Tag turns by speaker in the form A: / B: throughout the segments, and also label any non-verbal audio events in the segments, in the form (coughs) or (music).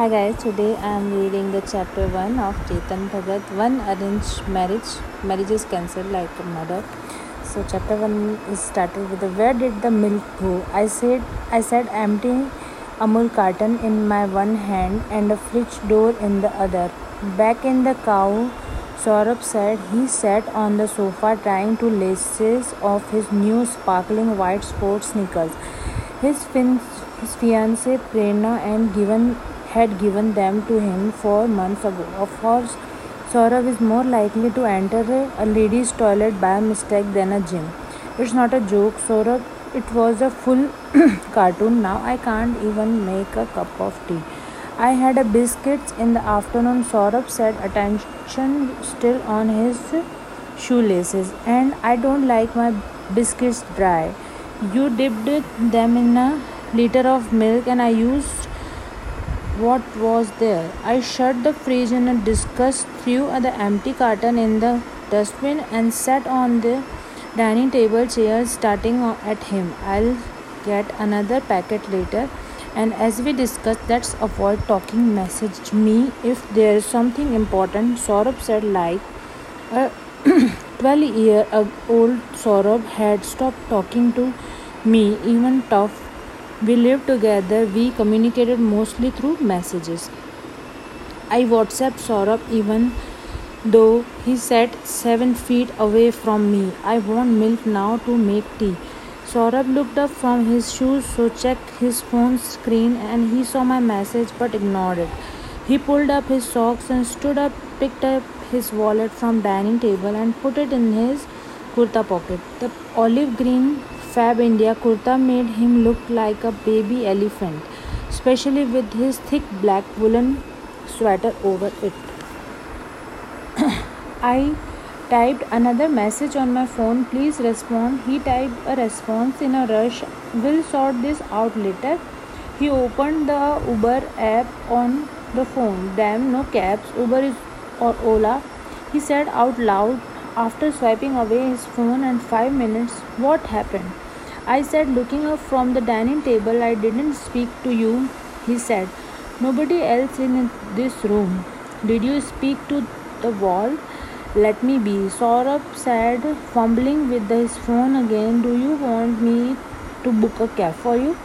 A: Hi guys, today I am reading the chapter 1 of Chetan Bhagat. One arranged marriage, marriage is cancelled like a murder. So chapter 1 is started with the, where did the milk go? I said I said empty Amul carton in my one hand and a fridge door in the other. Back in the cow, Saurabh said he sat on the sofa trying to laces off his new sparkling white sports sneakers. His, fin- his fiancée Prerna and given had given them to him four months ago. Of course, Saurabh is more likely to enter a lady's toilet by mistake than a gym. It's not a joke, Saurabh. It was a full (clears throat) cartoon. Now I can't even make a cup of tea. I had a biscuits in the afternoon. Saurabh said, attention still on his shoelaces, and I don't like my biscuits dry. You dipped them in a liter of milk, and I used what was there. I shut the fridge in a disgust, threw the empty carton in the dustbin, and sat on the dining table chair, starting at him. I'll get another packet later. And as we discussed, let's avoid talking. Message me if there is something important. Saurabh said, like a (clears throat) 12 year old Saurabh had stopped talking to me, even tough we lived together, we communicated mostly through messages. I WhatsApped Saurabh even though he sat seven feet away from me. I want milk now to make tea. Saurabh looked up from his shoes so checked his phone screen and he saw my message but ignored it. He pulled up his socks and stood up, picked up his wallet from dining table and put it in his kurta pocket. The olive green Fab India kurta made him look like a baby elephant, especially with his thick black woolen sweater over it. (coughs) I typed another message on my phone. Please respond. He typed a response in a rush. We'll sort this out later. He opened the Uber app on the phone. Damn, no cabs. Uber is or Ola. He said out loud after swiping away his phone and five minutes, what happened? I said, looking up from the dining table, I didn't speak to you. He said, Nobody else in this room. Did you speak to the wall? Let me be. Saurabh said, fumbling with his phone again, Do you want me to book a cab for you?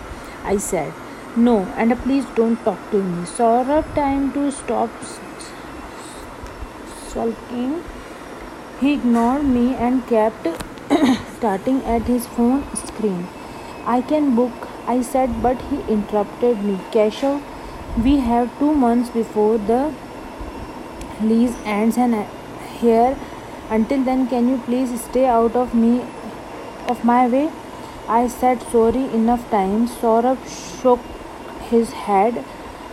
A: I said, No, and please don't talk to me. Saurabh, time to stop sulking. He ignored me and kept starting at his phone screen. I can book, I said, but he interrupted me. Keshav, we have two months before the lease ends, and uh, here until then, can you please stay out of me, of my way? I said sorry enough times. Saurabh shook his head,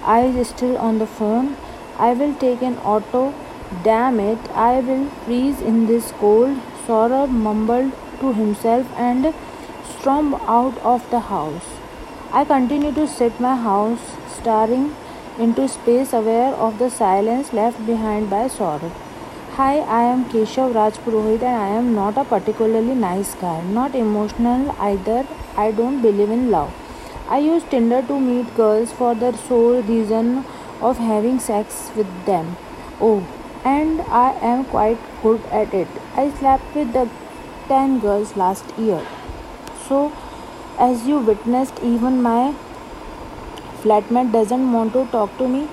A: eyes still on the phone. I will take an auto Damn it, I will freeze in this cold. Saurabh mumbled to himself and stormed out of the house. I continued to sit my house, staring into space, aware of the silence left behind by Saurabh. Hi, I am Keshav Rajpurohit and I am not a particularly nice guy. Not emotional either. I don't believe in love. I use Tinder to meet girls for the sole reason of having sex with them. Oh, and I am quite good at it. I slept with the 10 girls last year. So, as you witnessed, even my flatmate doesn't want to talk to me.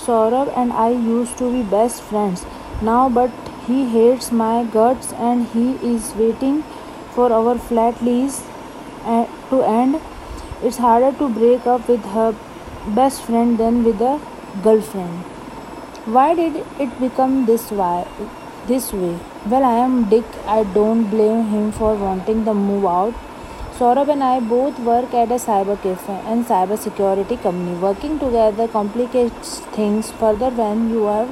A: Saurabh and I used to be best friends now, but he hates my guts and he is waiting for our flat lease uh, to end. It's harder to break up with her best friend than with a girlfriend. Why did it become this way? This way? Well, I am Dick. I don't blame him for wanting the move out. Saurabh and I both work at a Cybersafe and cyber security company. Working together complicates things further when you have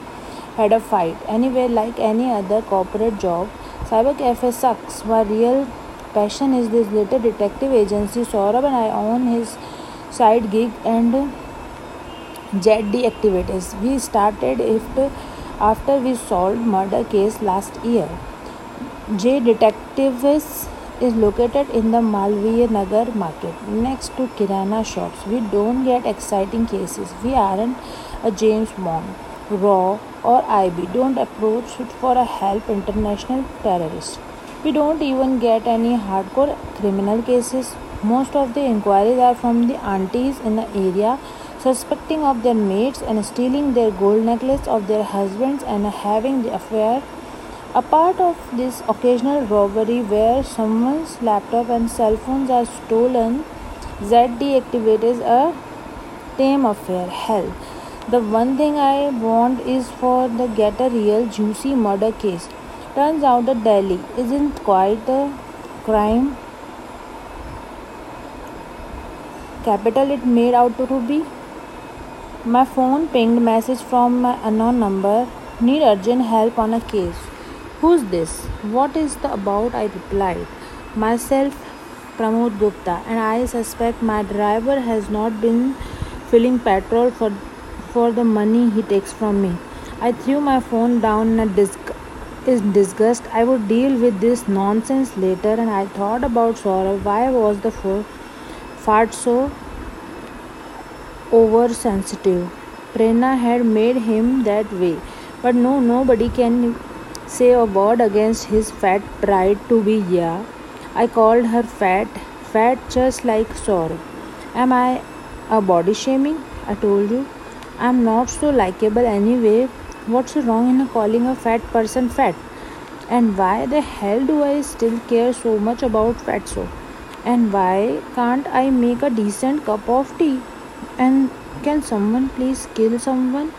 A: had a fight. Anyway, like any other corporate job, Cybersafe sucks. My real passion is this little detective agency. Saurabh and I own his side gig and Z Detectives. We started it after we solved murder case last year. Z Detectives is located in the Malviya Nagar market next to Kirana shops. We don't get exciting cases. We aren't a James Bond, Raw, or IB. Don't approach it for a help international terrorist. We don't even get any hardcore criminal cases. Most of the inquiries are from the aunties in the area suspecting of their mates and stealing their gold necklace of their husbands and having the affair a part of this occasional robbery where someone's laptop and cell phones are stolen, Z Detectives a tame affair. Hell, the one thing I want is for the get a real juicy murder case. Turns out that Delhi isn't quite the crime capital it made out to be. My phone pinged message from my unknown number. Need urgent help on a case. Who's this? What is the about? I replied. Myself, Pramod Gupta, and I suspect my driver has not been filling petrol for, for the money he takes from me. I threw my phone down in disg- in disgust. I would deal with this nonsense later, and I thought about Saurabh. Why was the fart so oversensitive? Prerna had made him that way, but no, nobody can say a word against his fat pride to be yeah. I called her fat, fat just like Saurabh. Am I a body shaming? I told you. I'm not so likable anyway. What's wrong in calling a fat person fat? And why the hell do I still care so much about fat, fatso? And why can't I make a decent cup of tea? And can someone please kill someone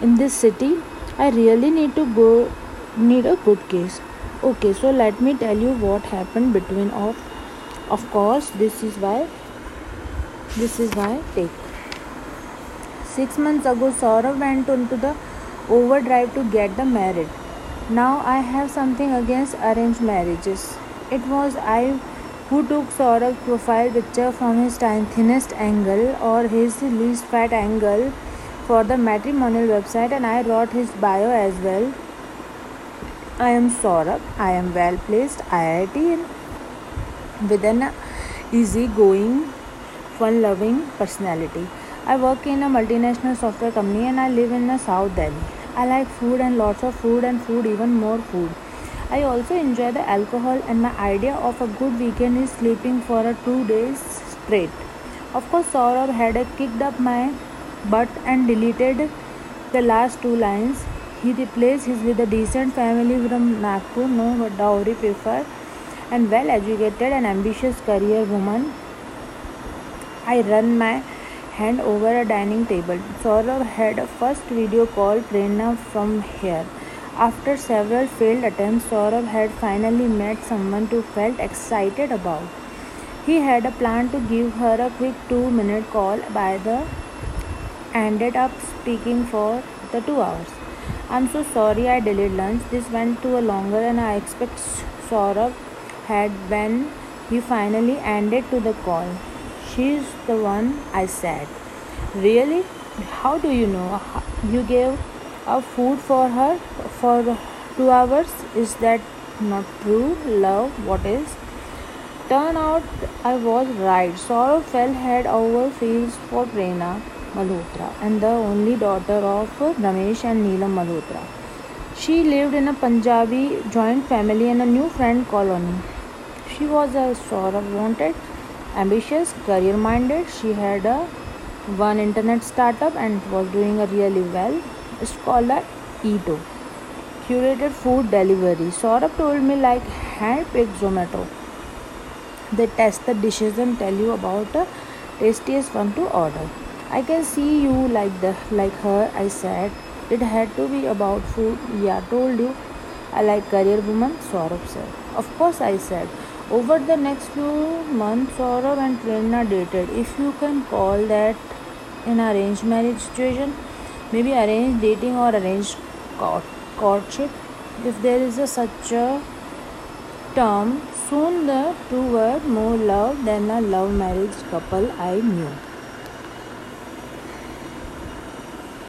A: in this city? I really need to go need a good case. Okay so let me tell you what happened between of of course this is why this is why take. Six months ago Saurabh went into the overdrive to get the married now I have something against arranged marriages. It was I who took Saurabh's profile picture from his thinnest angle or his least fat angle for the matrimonial website and I wrote his bio as well I am Saurabh. I am well placed IIT with an easy-going, fun-loving personality. I work in a multinational software company and I live in the South Delhi. I like food and lots of food and food, even more food. I also enjoy the alcohol and my idea of a good weekend is sleeping for a two days straight. Of course, Saurabh had kicked up my butt and deleted the last two lines he replaced his with a decent family from Nagpur, no dowry preferred, and well educated and ambitious career woman. I run my hand over a dining table. Saurabh had a first video call Prerna from here. After several failed attempts, Saurabh had finally met someone to felt excited about. He had a plan to give her a quick two minute call by the ended up speaking for the two hours. I'm so sorry I delayed lunch. This went to a longer and I expect Saurabh had when he finally ended to the call. She's the one I said. Really? How do you know? You gave a food for her for two hours? Is that not true? Love, what is? Turn out I was right. Saurabh fell head over heels for Prerna. Malhotra and the only daughter of Ramesh and Neelam Malhotra. She lived in a Punjabi joint family in a new friend colony. She was a sort of wanted, ambitious, career minded. She had a one internet startup and was doing a really well. It's called a Eato. Curated food delivery. Saurabh told me like hand-picked Zomato. They test the dishes and tell you about the tastiest one to order. I can see you like the like her, I said. It had to be about food. Yeah, told you. I like career woman, Saurabh said. Of course, I said. Over the next few months, Saurabh and Prerna dated. If you can call that an arranged marriage situation, maybe arranged dating or arranged courtship. If there is a, such a term, soon the two were more love than a love marriage couple I knew.